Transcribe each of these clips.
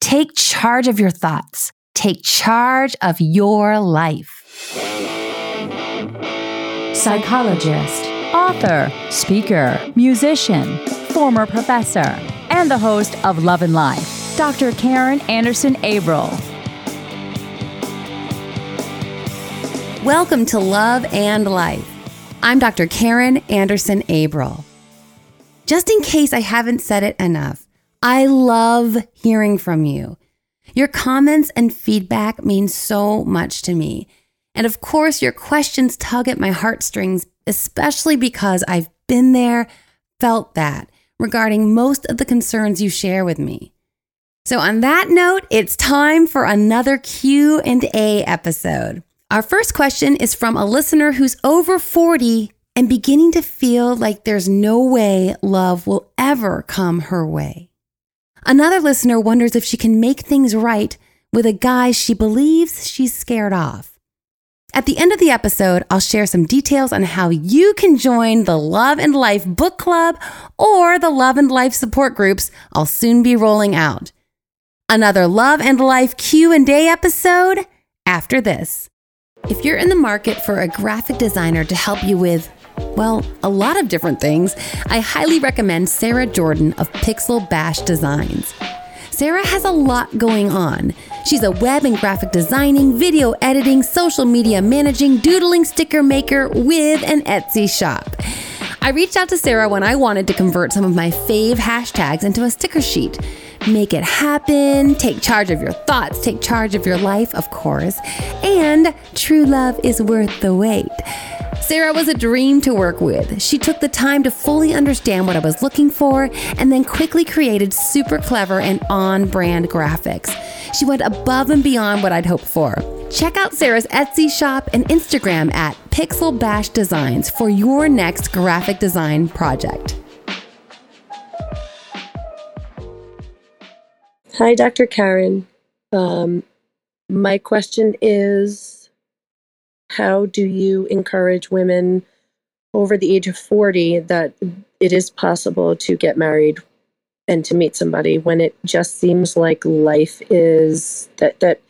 Take charge of your thoughts. Take charge of your life. Psychologist, author, speaker, musician, former professor, and the host of Love and Life, Dr. Karen Anderson Abril. Welcome to Love and Life. I'm Dr. Karen Anderson Abril. Just in case I haven't said it enough, I love hearing from you. Your comments and feedback mean so much to me. And of course, your questions tug at my heartstrings, especially because I've been there, felt that regarding most of the concerns you share with me. So on that note, it's time for another Q&A episode. Our first question is from a listener who's over 40 and beginning to feel like there's no way love will ever come her way. Another listener wonders if she can make things right with a guy she believes she's scared off. At the end of the episode, I'll share some details on how you can join the Love and Life book club or the Love and Life support groups I'll soon be rolling out. Another Love and Life Q&A episode after this. If you're in the market for a graphic designer to help you with well, a lot of different things, I highly recommend Sarah Jordan of Pixel Bash Designs. Sarah has a lot going on. She's a web and graphic designing, video editing, social media managing, doodling sticker maker with an Etsy shop. I reached out to Sarah when I wanted to convert some of my fave hashtags into a sticker sheet. Make it happen, take charge of your thoughts, take charge of your life, of course, and true love is worth the wait. Sarah was a dream to work with. She took the time to fully understand what I was looking for and then quickly created super clever and on brand graphics. She went above and beyond what I'd hoped for. Check out Sarah's Etsy shop and Instagram at Pixel Bash Designs for your next graphic design project. Hi, Dr. Karen. Um, my question is how do you encourage women over the age of 40 that it is possible to get married and to meet somebody when it just seems like life is that that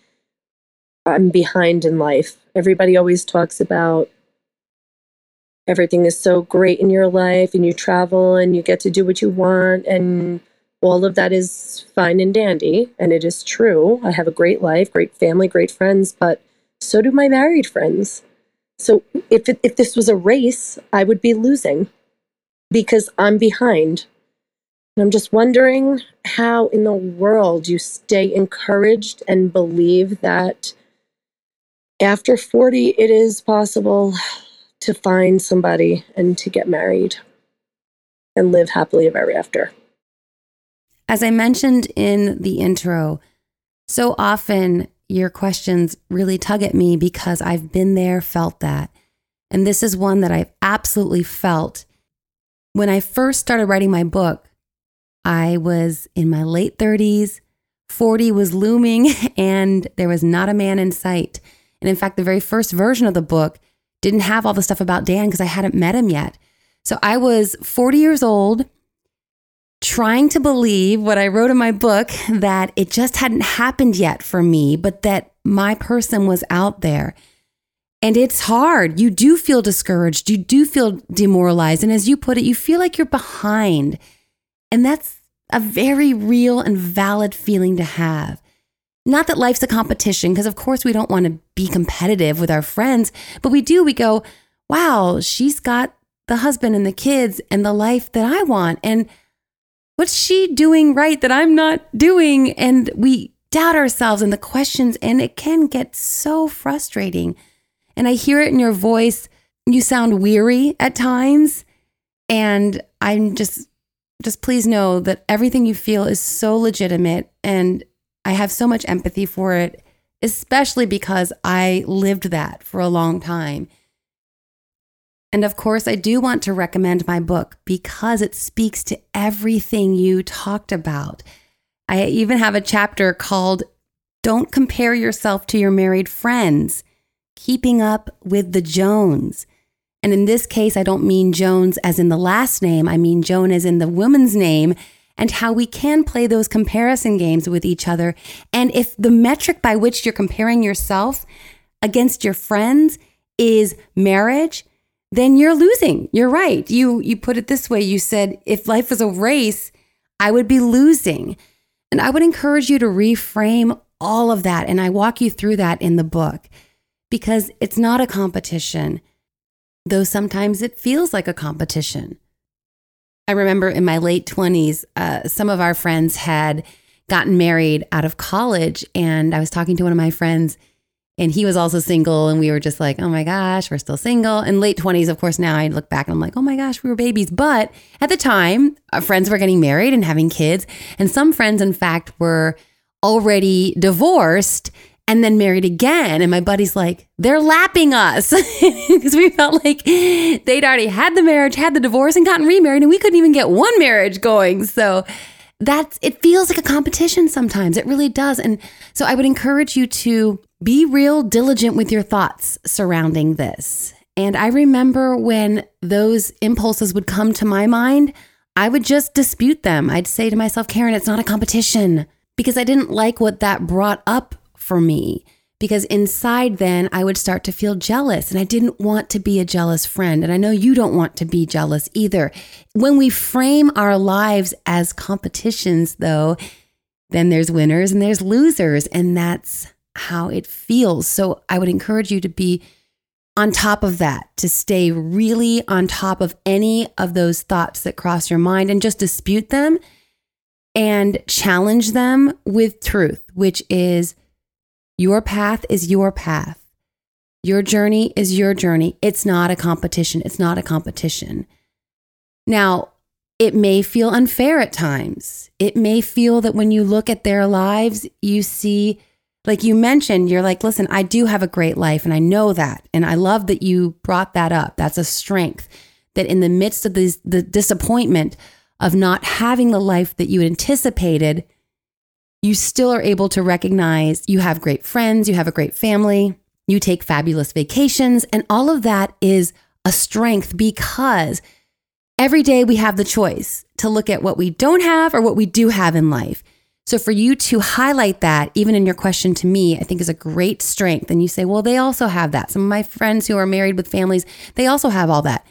I'm behind in life. Everybody always talks about everything is so great in your life and you travel and you get to do what you want and all of that is fine and dandy and it is true. I have a great life, great family, great friends, but so do my married friends. So if it, if this was a race, I would be losing because I'm behind. And I'm just wondering how in the world you stay encouraged and believe that after 40 it is possible to find somebody and to get married and live happily ever after. As I mentioned in the intro, so often your questions really tug at me because I've been there, felt that. And this is one that I've absolutely felt. When I first started writing my book, I was in my late 30s, 40 was looming, and there was not a man in sight. And in fact, the very first version of the book didn't have all the stuff about Dan because I hadn't met him yet. So I was 40 years old trying to believe what I wrote in my book that it just hadn't happened yet for me, but that my person was out there. And it's hard. You do feel discouraged. You do feel demoralized. And as you put it, you feel like you're behind. And that's a very real and valid feeling to have. Not that life's a competition, because of course we don't want to be competitive with our friends, but we do. We go, wow, she's got the husband and the kids and the life that I want. And what's she doing right that I'm not doing? And we doubt ourselves and the questions, and it can get so frustrating. And I hear it in your voice. You sound weary at times. And I'm just, just please know that everything you feel is so legitimate. And I have so much empathy for it, especially because I lived that for a long time. And of course, I do want to recommend my book because it speaks to everything you talked about. I even have a chapter called Don't Compare Yourself to Your Married Friends Keeping Up with the Jones. And in this case, I don't mean Jones as in the last name, I mean Joan as in the woman's name. and how we can play those comparison games with each other. And if the metric by which you're comparing yourself against your friends is marriage, then you're losing. You're right. You you put it this way. You said if life was a race, I would be losing. And I would encourage you to reframe all of that and I walk you through that in the book because it's not a competition. Though sometimes it feels like a competition. I remember in my late 20s, uh, some of our friends had gotten married out of college. And I was talking to one of my friends, and he was also single. And we were just like, oh my gosh, we're still single. In late 20s, of course, now I look back and I'm like, oh my gosh, we were babies. But at the time, our friends were getting married and having kids. And some friends, in fact, were already divorced and then married again. And my buddy's like, they're lapping us because we felt like they'd already had the marriage, had the divorce, and gotten remarried, and we couldn't even get one marriage going. So that's it feels like a competition sometimes. It really does. And so I would encourage you to be real diligent with your thoughts surrounding this. And I remember when those impulses would come to my mind, I would just dispute them. I'd say to myself, Karen, it's not a competition because I didn't like what that brought up for me because inside then I would start to feel jealous and I didn't want to be a jealous friend. And I know you don't want to be jealous either. When we frame our lives as competitions, though, then there's winners and there's losers, and that's how it feels. So I would encourage you to be on top of that, to stay really on top of any of those thoughts that cross your mind and just dispute them and challenge them with truth, which is your path is your path. Your journey is your journey. It's not a competition. It's not a competition. Now, it may feel unfair at times. It may feel that when you look at their lives, you see, like you mentioned, you're like, listen, I do have a great life and I know that. And I love that you brought that up. That's a strength that in the midst of this, the disappointment of not having the life that you anticipated, you still are able to recognize you have great friends, you have a great family, you take fabulous vacations, and all of that is a strength because every day we have the choice to look at what we don't have or what we do have in life. So for you to highlight that, even in your question to me, I think is a great strength. And you say, well, they also have that. Some of my friends who are married with families, they also have all that.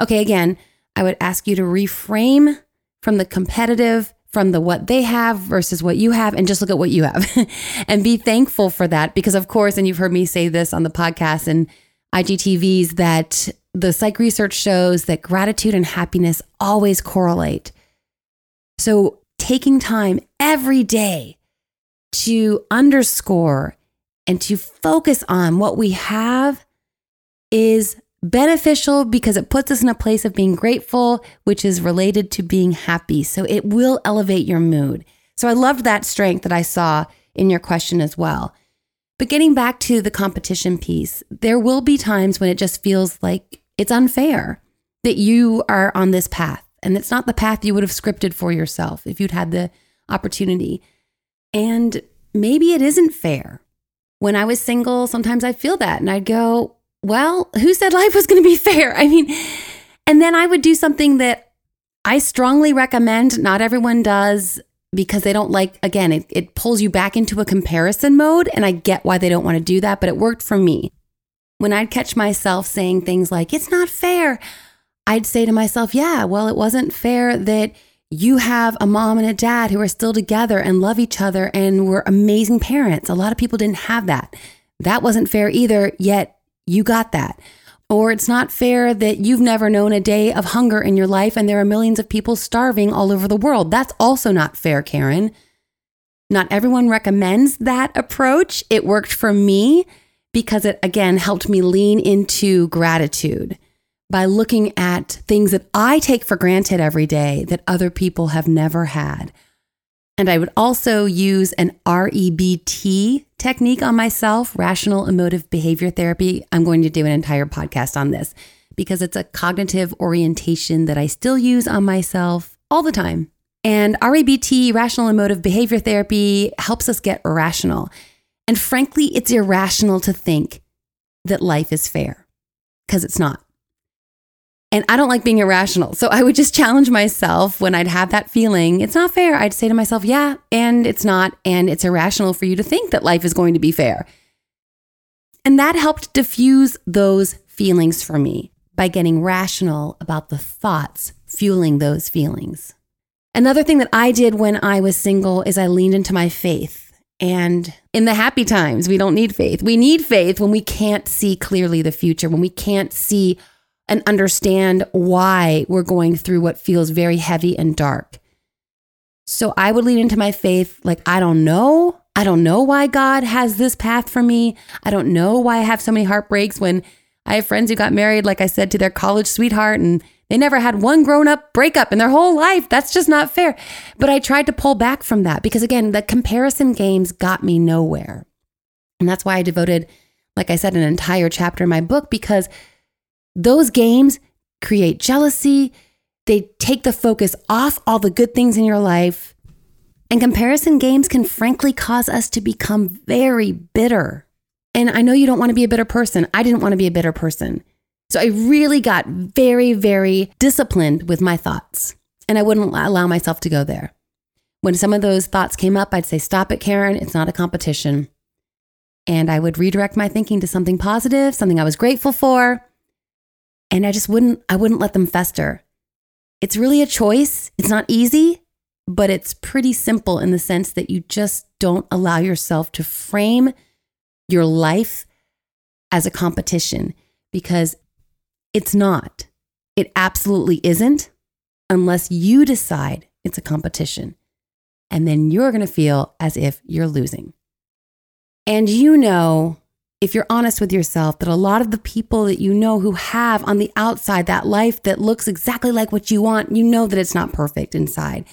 Okay, again, I would ask you to reframe from the competitive from the what they have versus what you have and just look at what you have and be thankful for that because of course and you've heard me say this on the podcast and IGTVs that the psych research shows that gratitude and happiness always correlate. So taking time every day to underscore and to focus on what we have is beneficial because it puts us in a place of being grateful, which is related to being happy. So it will elevate your mood. So I loved that strength that I saw in your question as well. But getting back to the competition piece, there will be times when it just feels like it's unfair that you are on this path and it's not the path you would have scripted for yourself if you'd had the opportunity. And maybe it isn't fair. When I was single, sometimes I feel that and I'd go, well, who said life was going to be fair? I mean, and then I would do something that I strongly recommend. Not everyone does because they don't like, again, it, it pulls you back into a comparison mode. And I get why they don't want to do that, but it worked for me. When I'd catch myself saying things like, it's not fair, I'd say to myself, yeah, well, it wasn't fair that you have a mom and a dad who are still together and love each other and were amazing parents. A lot of people didn't have that. That wasn't fair either, yet you got that. Or it's not fair that you've never known a day of hunger in your life and there are millions of people starving all over the world. That's also not fair, Karen. Not everyone recommends that approach. It worked for me because it, again, helped me lean into gratitude by looking at things that I take for granted every day that other people have never had. And I would also use an REBT technique on myself, rational emotive behavior therapy. I'm going to do an entire podcast on this because it's a cognitive orientation that I still use on myself all the time. And REBT, rational emotive behavior therapy, helps us get rational. And frankly, it's irrational to think that life is fair because it's not. And I don't like being irrational. So I would just challenge myself when I'd have that feeling. It's not fair. I'd say to myself, yeah, and it's not. And it's irrational for you to think that life is going to be fair. And that helped diffuse those feelings for me by getting rational about the thoughts fueling those feelings. Another thing that I did when I was single is I leaned into my faith. And in the happy times, we don't need faith. We need faith when we can't see clearly the future, when we can't see and understand why we're going through what feels very heavy and dark. So I would lean into my faith like, I don't know. I don't know why God has this path for me. I don't know why I have so many heartbreaks when I have friends who got married, like I said, to their college sweetheart and they never had one grown up breakup in their whole life. That's just not fair. But I tried to pull back from that because, again, the comparison games got me nowhere. And that's why I devoted, like I said, an entire chapter in my book because those games create jealousy. They take the focus off all the good things in your life. And comparison games can frankly cause us to become very bitter. And I know you don't want to be a bitter person. I didn't want to be a bitter person. So I really got very, very disciplined with my thoughts, and I wouldn't allow myself to go there. When some of those thoughts came up, I'd say, Stop it, Karen. It's not a competition. And I would redirect my thinking to something positive, something I was grateful for. And I just wouldn't, I wouldn't let them fester. It's really a choice. It's not easy, but it's pretty simple in the sense that you just don't allow yourself to frame your life as a competition because it's not. It absolutely isn't unless you decide it's a competition. And then you're going to feel as if you're losing. And you know, if you're honest with yourself, that a lot of the people that you know who have on the outside that life that looks exactly like what you want, you know that it's not perfect inside.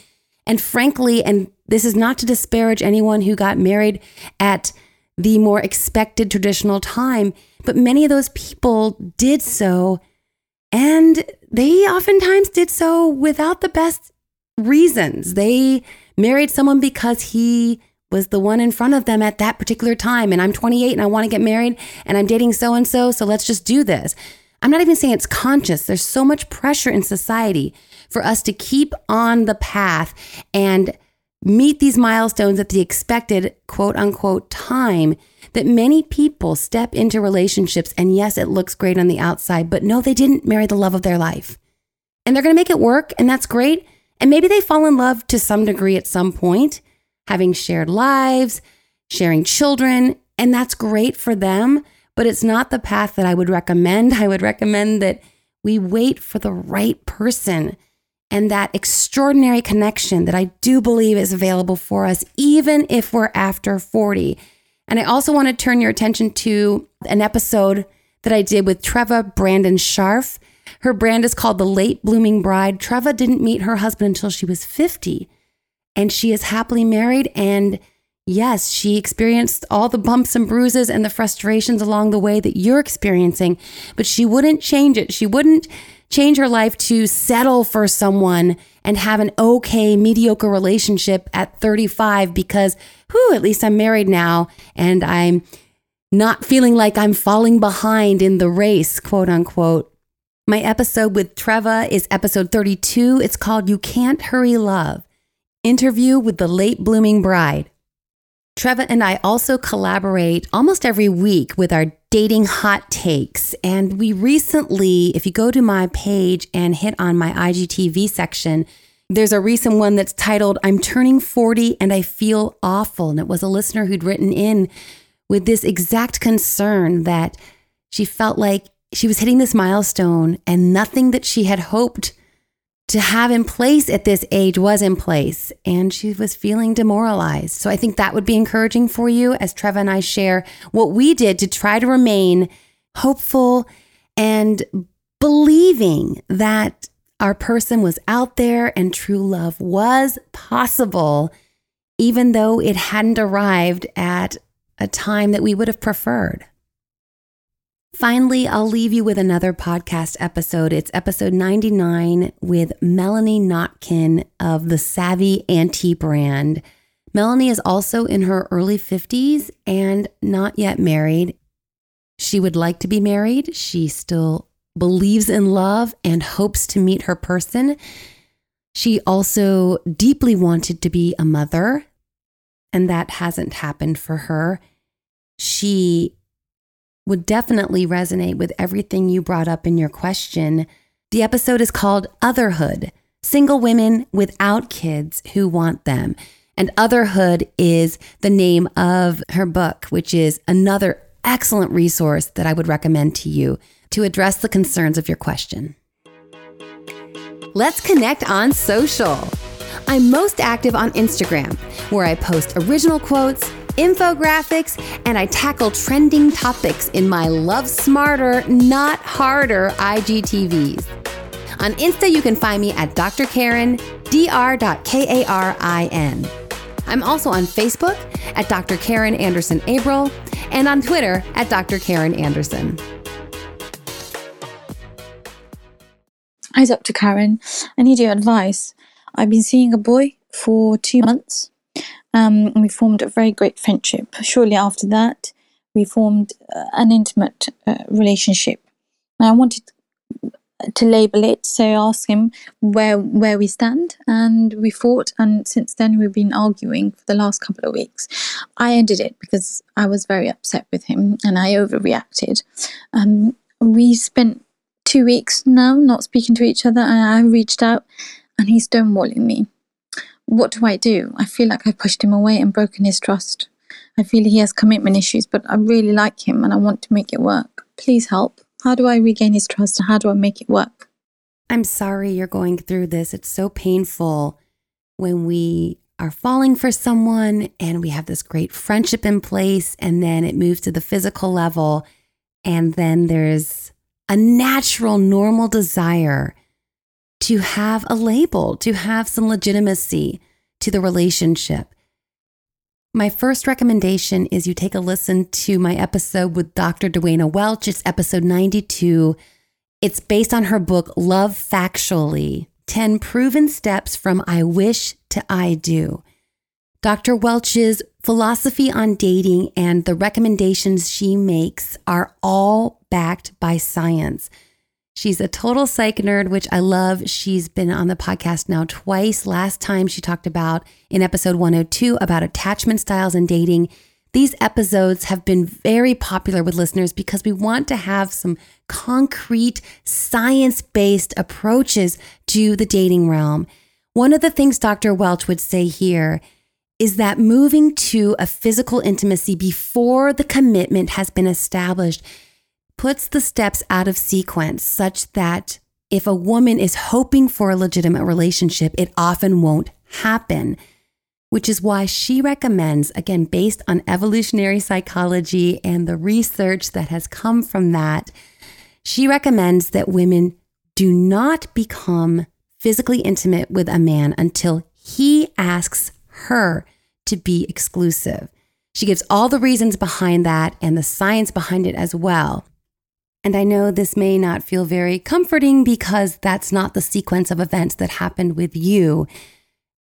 And frankly, and this is not to disparage anyone who got married at the more expected traditional time, but many of those people did so and they oftentimes did so without the best reasons. They married someone because he was the one in front of them at that particular time. And I'm 28 and I want to get married and I'm dating so and so. So let's just do this. I'm not even saying it's conscious. There's so much pressure in society for us to keep on the path and meet these milestones at the expected quote unquote time that many people step into relationships and yes, it looks great on the outside, but no, they didn't marry the love of their life. And they're going to make it work, and that's great. And maybe they fall in love to some degree at some point, having shared lives, sharing children, and that's great for them. But it's not the path that I would recommend. I would recommend that we wait for the right person and that extraordinary connection that I do believe is available for us, even if we're after 40. And I also want to turn your attention to an episode that I did with Treva Brandon Scharf. Her brand is called The Late Blooming Bride. Treva didn't meet her husband until she was 50, and she is happily married. And yes, she experienced all the bumps and bruises and the frustrations along the way that you're experiencing, but she wouldn't change it. She wouldn't change her life to settle for someone and have an okay, mediocre relationship at 35 because, whew, at least I'm married now and I'm not feeling like I'm falling behind in the race, quote unquote. My episode with Treva is episode 32. It's called You Can't Hurry Love Interview with the Late Blooming Bride. Treva and I also collaborate almost every week with our dating hot takes. And we recently, if you go to my page and hit on my IGTV section, there's a recent one that's titled, I'm turning 40 and I feel awful. And it was a listener who'd written in with this exact concern that she felt like she was hitting this milestone and nothing that she had hoped to have in place at this age was in place and she was feeling demoralized. So I think that would be encouraging for you as Treva and I share what we did to try to remain hopeful and believing that our person was out there and true love was possible, even though it hadn't arrived at a time that we would have preferred. Finally, I'll leave you with another podcast episode. It's episode 99 with Melanie Notkin of the Savvy Auntie brand. Melanie is also in her early 50s and not yet married. She would like to be married. She still believes in love and hopes to meet her person. She also deeply wanted to be a mother, and that hasn't happened for her. She would definitely resonate with everything you brought up in your question. The episode is called Otherhood Single Women Without Kids Who Want Them. And Otherhood is the name of her book, which is another excellent resource that I would recommend to you to address the concerns of your question. Let's connect on social. I'm most active on Instagram, where I post original quotes, infographics, and I tackle trending topics in my Love Smarter, Not Harder IGTVs. On Insta, you can find me at Dr. Karin, dr.karin. I'm also on Facebook at Dr. Karen Anderson Abril and on Twitter at Dr. Karen Anderson. Hi, Dr. Karen. I need your advice. I've been seeing a boy for two months. Um, we formed a very great friendship. Shortly after that, we formed uh, an intimate uh, relationship. And I wanted to label it, so I asked him where where we stand, and we fought. And since then, we've been arguing for the last couple of weeks. I ended it because I was very upset with him, and I overreacted. Um, we spent two weeks now not speaking to each other and I reached out and he's stonewalling me. What do I do? I feel like I've pushed him away and broken his trust. I feel he has commitment issues, but I really like him and I want to make it work. Please help. How do I regain his trust and how do I make it work? I'm sorry you're going through this. It's so painful when we are falling for someone and we have this great friendship in place and then it moves to the physical level and then there's a natural, normal desire to have a label, to have some legitimacy to the relationship. My first recommendation is you take a listen to my episode with Dr. Duana Welch. It's episode 92. It's based on her book, Love Factually 10 Proven Steps from I Wish to I Do. Dr. Welch's philosophy on dating and the recommendations she makes are all backed by science. She's a total psych nerd, which I love. She's been on the podcast now twice. Last time she talked about in episode 102 about attachment styles and dating. These episodes have been very popular with listeners because we want to have some concrete, science based approaches to the dating realm. One of the things Dr. Welch would say here is that moving to a physical intimacy before the commitment has been established puts the steps out of sequence such that if a woman is hoping for a legitimate relationship, it often won't happen, which is why she recommends, again, based on evolutionary psychology and the research that has come from that, she recommends that women do not become physically intimate with a man until he asks her to be exclusive. She gives all the reasons behind that and the science behind it as well. And I know this may not feel very comforting because that's not the sequence of events that happened with you.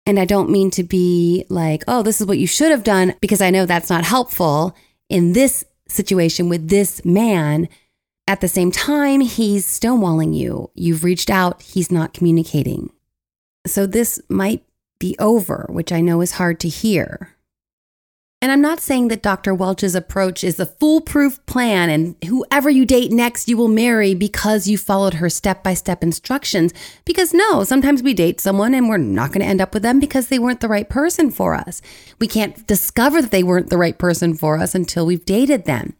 And I don't mean to be like, oh, this is what you should have done, because I know that's not helpful in this situation with this man. At the same time, he's stonewalling you. You've reached out, he's not communicating. So this might be over, which I know is hard to hear. And I'm not saying that Dr. Welch's approach is a foolproof plan and whoever you date next you will marry because you followed her step by step instructions. Because no, sometimes we date someone and we're not going to end up with them because they weren't the right person for us. We can't discover that they weren't the right person for us until we've dated them.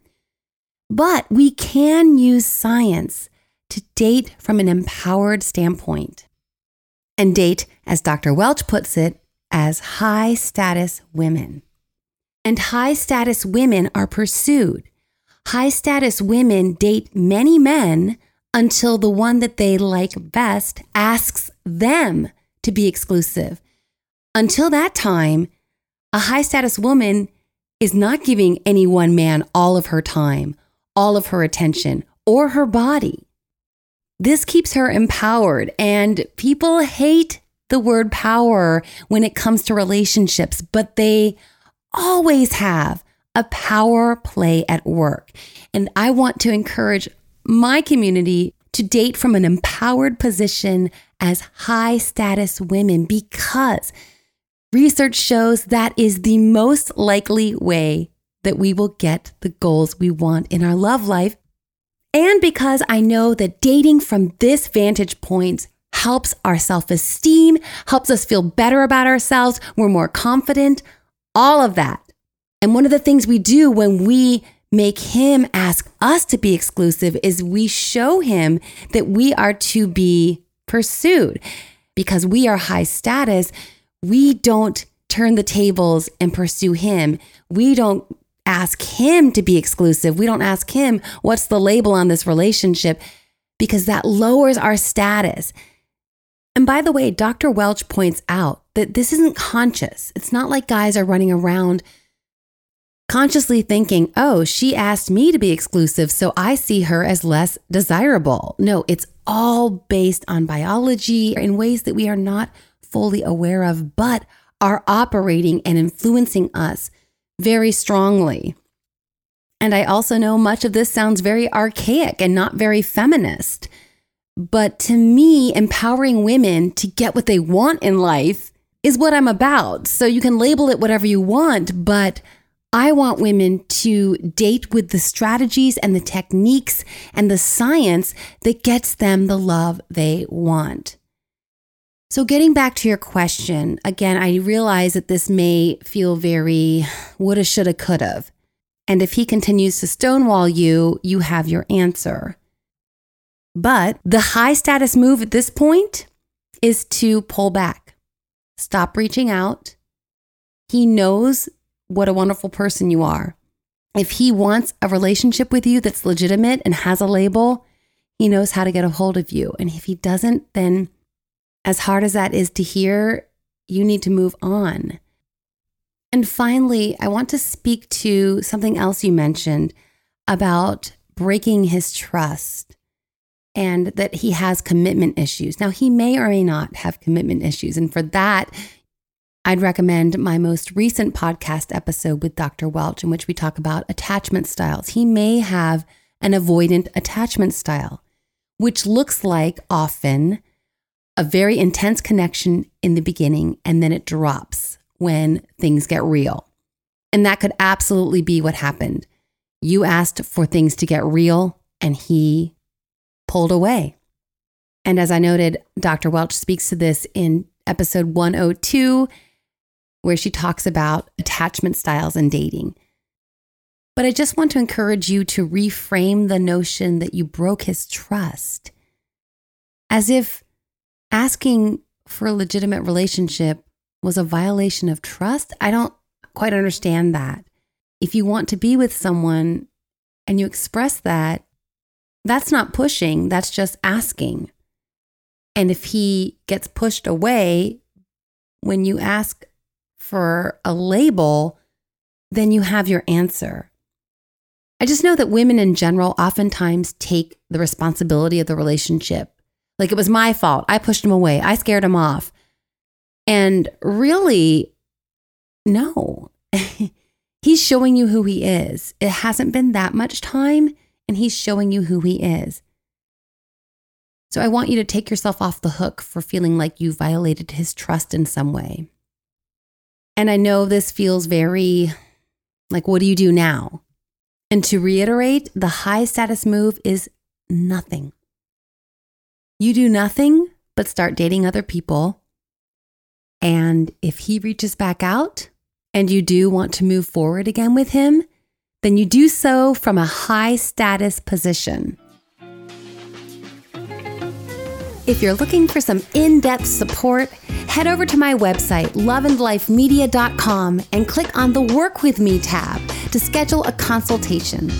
But we can use science to date from an empowered standpoint and date, as Dr. Welch puts it, as high status women. And high status women are pursued. High status women date many men until the one that they like best asks them to be exclusive. Until that time, a high status woman is not giving any one man all of her time, all of her attention, or her body. This keeps her empowered, and people hate the word power when it comes to relationships, but they always have a power play at work. And I want to encourage my community to date from an empowered position as high status women because research shows that is the most likely way that we will get the goals we want in our love life. And because I know that dating from this vantage point helps our self esteem, helps us feel better about ourselves, we're more confident, all of that. And one of the things we do when we make him ask us to be exclusive is we show him that we are to be pursued. Because we are high status, we don't turn the tables and pursue him. We don't ask him to be exclusive. We don't ask him what's the label on this relationship because that lowers our status. And by the way, Dr. Welch points out that this isn't conscious. It's not like guys are running around consciously thinking, oh, she asked me to be exclusive, so I see her as less desirable. No, it's all based on biology in ways that we are not fully aware of, but are operating and influencing us very strongly. And I also know much of this sounds very archaic and not very feminist. But to me, empowering women to get what they want in life is what I'm about. So you can label it whatever you want, but I want women to date with the strategies and the techniques and the science that gets them the love they want. So, getting back to your question, again, I realize that this may feel very woulda, shoulda, coulda. And if he continues to stonewall you, you have your answer. But the high status move at this point is to pull back, stop reaching out. He knows what a wonderful person you are. If he wants a relationship with you that's legitimate and has a label, he knows how to get a hold of you. And if he doesn't, then as hard as that is to hear, you need to move on. And finally, I want to speak to something else you mentioned about breaking his trust and that he has commitment issues. Now, he may or may not have commitment issues. And for that, I'd recommend my most recent podcast episode with Dr. Welch, in which we talk about attachment styles. He may have an avoidant attachment style, which looks like often a very intense connection in the beginning and then it drops when things get real. And that could absolutely be what happened. You asked for things to get real and he pulled away. And as I noted, Dr. Welch speaks to this in episode 102 where she talks about attachment styles and dating. But I just want to encourage you to reframe the notion that you broke his trust as if asking for a legitimate relationship was a violation of trust. I don't quite understand that. If you want to be with someone and you express that, that's not pushing, that's just asking. And if he gets pushed away when you ask for a label, then you have your answer. I just know that women in general oftentimes take the responsibility of the relationship. Like it was my fault. I pushed him away. I scared him off. And really, no. he's showing you who he is. It hasn't been that much time, and he's showing you who he is. So I want you to take yourself off the hook for feeling like you violated his trust in some way. And I know this feels very like, what do you do now? And to reiterate, the high status move is nothing. You do nothing but start dating other people. And if he reaches back out and you do want to move forward again with him, then you do so from a high status position. If you're looking for some in depth support, head over to my website, loveandlifemedia.com, and click on the Work With Me tab to schedule a consultation.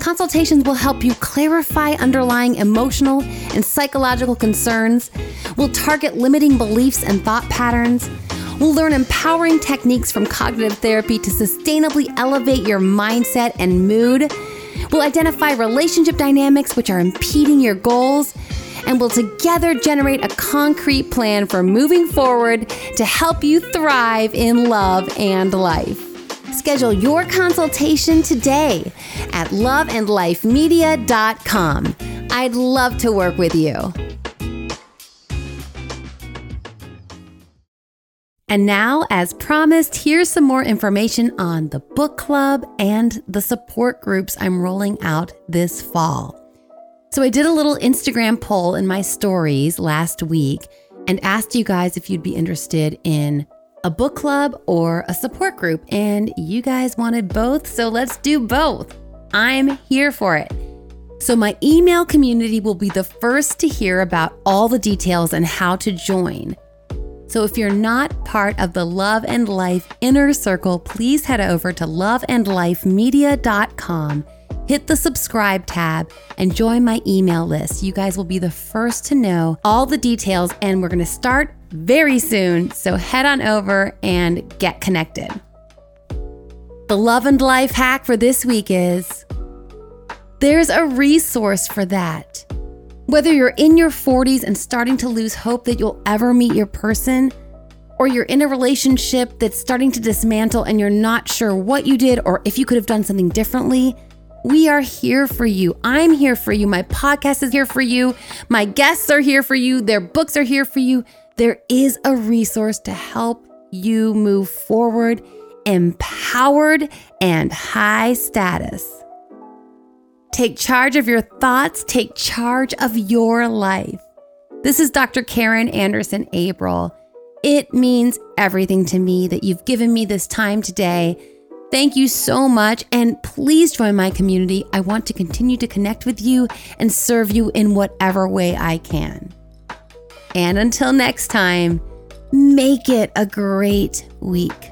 Consultations will help you clarify underlying emotional and psychological concerns. We'll target limiting beliefs and thought patterns. We'll learn empowering techniques from cognitive therapy to sustainably elevate your mindset and mood. We'll identify relationship dynamics which are impeding your goals and we'll together generate a concrete plan for moving forward to help you thrive in love and life. Schedule your consultation today at loveandlifemedia.com. I'd love to work with you. And now, as promised, here's some more information on the book club and the support groups I'm rolling out this fall. So, I did a little Instagram poll in my stories last week and asked you guys if you'd be interested in a book club or a support group. And you guys wanted both, so let's do both. I'm here for it. So, my email community will be the first to hear about all the details and how to join. So, if you're not part of the Love and Life inner circle, please head over to loveandlifemedia.com, hit the subscribe tab, and join my email list. You guys will be the first to know all the details, and we're going to start very soon. So, head on over and get connected. The Love and Life hack for this week is there's a resource for that. Whether you're in your 40s and starting to lose hope that you'll ever meet your person, or you're in a relationship that's starting to dismantle and you're not sure what you did or if you could have done something differently, we are here for you. I'm here for you. My podcast is here for you. My guests are here for you. Their books are here for you. There is a resource to help you move forward, empowered and high status. Take charge of your thoughts, take charge of your life. This is Dr. Karen Anderson Abril. It means everything to me that you've given me this time today. Thank you so much, and please join my community. I want to continue to connect with you and serve you in whatever way I can. And until next time, make it a great week.